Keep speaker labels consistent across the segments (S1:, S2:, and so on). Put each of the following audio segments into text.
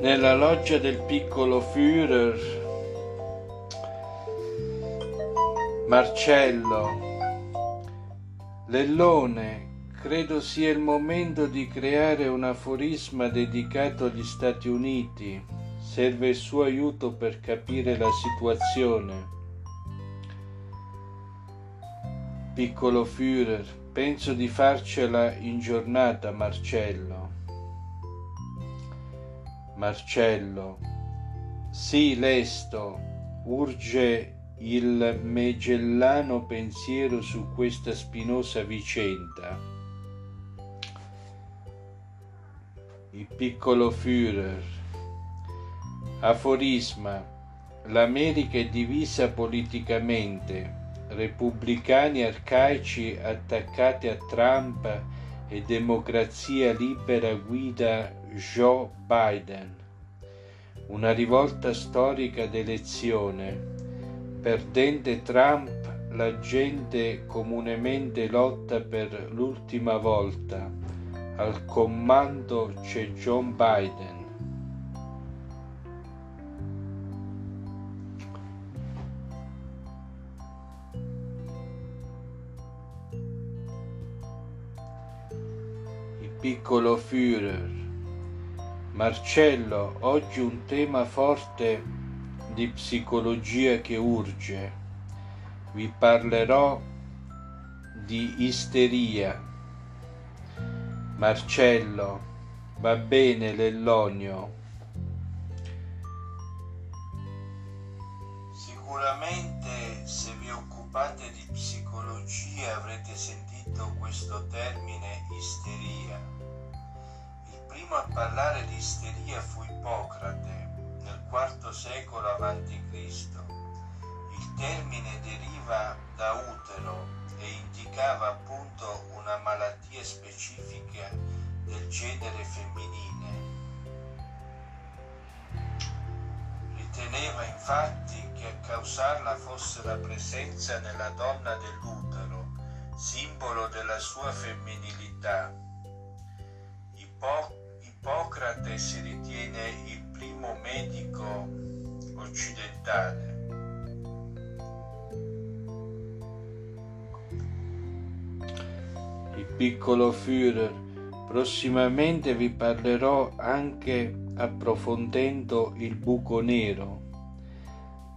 S1: nella loggia del piccolo Führer, Marcello, Lellone, credo sia il momento di creare un aforisma dedicato agli Stati Uniti. Serve il suo aiuto per capire la situazione. Piccolo Führer, penso di farcela in giornata, Marcello. Marcello. Sì, lesto, urge il megellano pensiero su questa spinosa vicenda. Il piccolo Führer. Aforisma. L'America è divisa politicamente. Repubblicani arcaici attaccati a Trump e democrazia libera guida Joe Biden. Una rivolta storica d'elezione. Perdente Trump, la gente comunemente lotta per l'ultima volta. Al comando c'è John Biden. Piccolo Führer. Marcello, oggi un tema forte di psicologia che urge. Vi parlerò di isteria. Marcello, va bene l'Ellonio.
S2: Sicuramente se vi occupate di psicologia avrete sentito questo termine isteria. Primo a parlare di isteria fu Ippocrate nel IV secolo a.C. Il termine deriva da utero e indicava appunto una malattia specifica del genere femminile. Riteneva infatti che a causarla fosse la presenza nella donna dell'utero, simbolo della sua femminilità. Ippocrate si ritiene il primo medico occidentale.
S1: Il piccolo Führer. Prossimamente vi parlerò anche approfondendo il buco nero,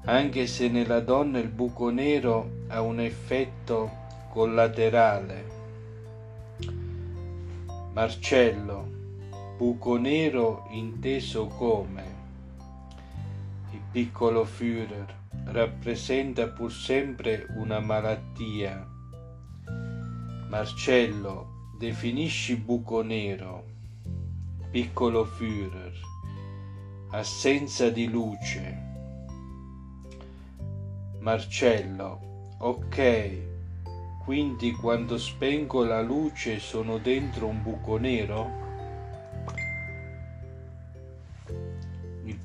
S1: anche se nella donna il buco nero ha un effetto collaterale. Marcello, buco nero inteso come il piccolo Führer rappresenta pur sempre una malattia. Marcello, definisci buco nero, piccolo Führer, assenza di luce. Marcello, ok, quindi quando spengo la luce sono dentro un buco nero?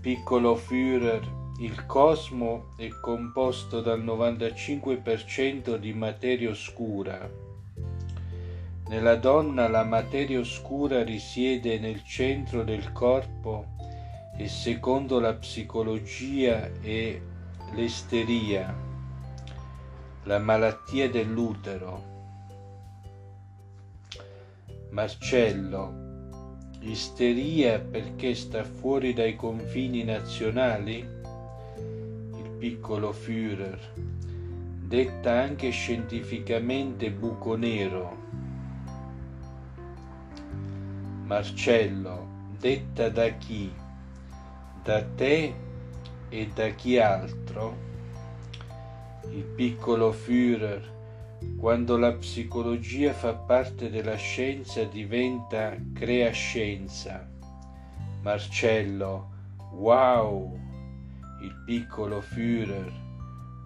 S1: Piccolo Führer, il cosmo è composto dal 95% di materia oscura. Nella donna la materia oscura risiede nel centro del corpo e secondo la psicologia è l'esteria, la malattia dell'utero. Marcello, isteria perché sta fuori dai confini nazionali? Il piccolo Führer, detta anche scientificamente buco nero. Marcello, detta da chi? Da te e da chi altro? Il piccolo Führer, quando la psicologia fa parte della scienza diventa crea scienza. Marcello, wow! Il piccolo Führer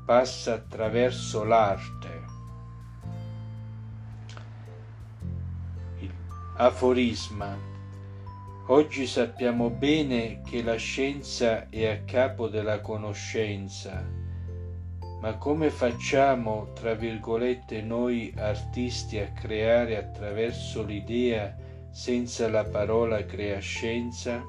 S1: passa attraverso l'arte. Aforisma. Oggi sappiamo bene che la scienza è a capo della conoscenza, ma come facciamo, tra virgolette, noi artisti a creare attraverso l'idea senza la parola creascenza?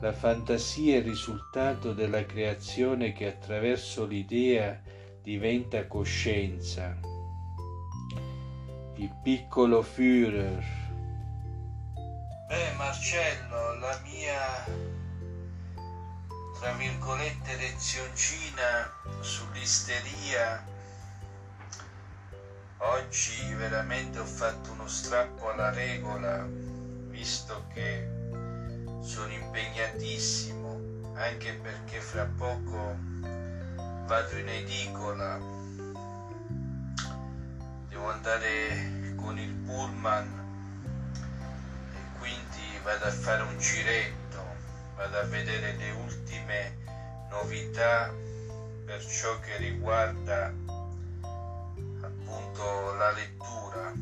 S1: La fantasia è il risultato della creazione che attraverso l'idea diventa coscienza. Il piccolo Führer.
S2: Beh, Marcello, la mia, tra virgolette, lezioncina sull'isteria, oggi veramente ho fatto uno strappo alla regola, visto che sono impegnatissimo, anche perché fra poco vado in edicola, devo andare con il pullman e quindi vado a fare un giretto, vado a vedere le ultime novità per ciò che riguarda appunto la lettura.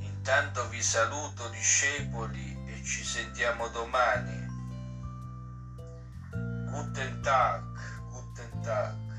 S2: Intanto vi saluto discepoli ci sentiamo domani. Guten Tag, guten Tag.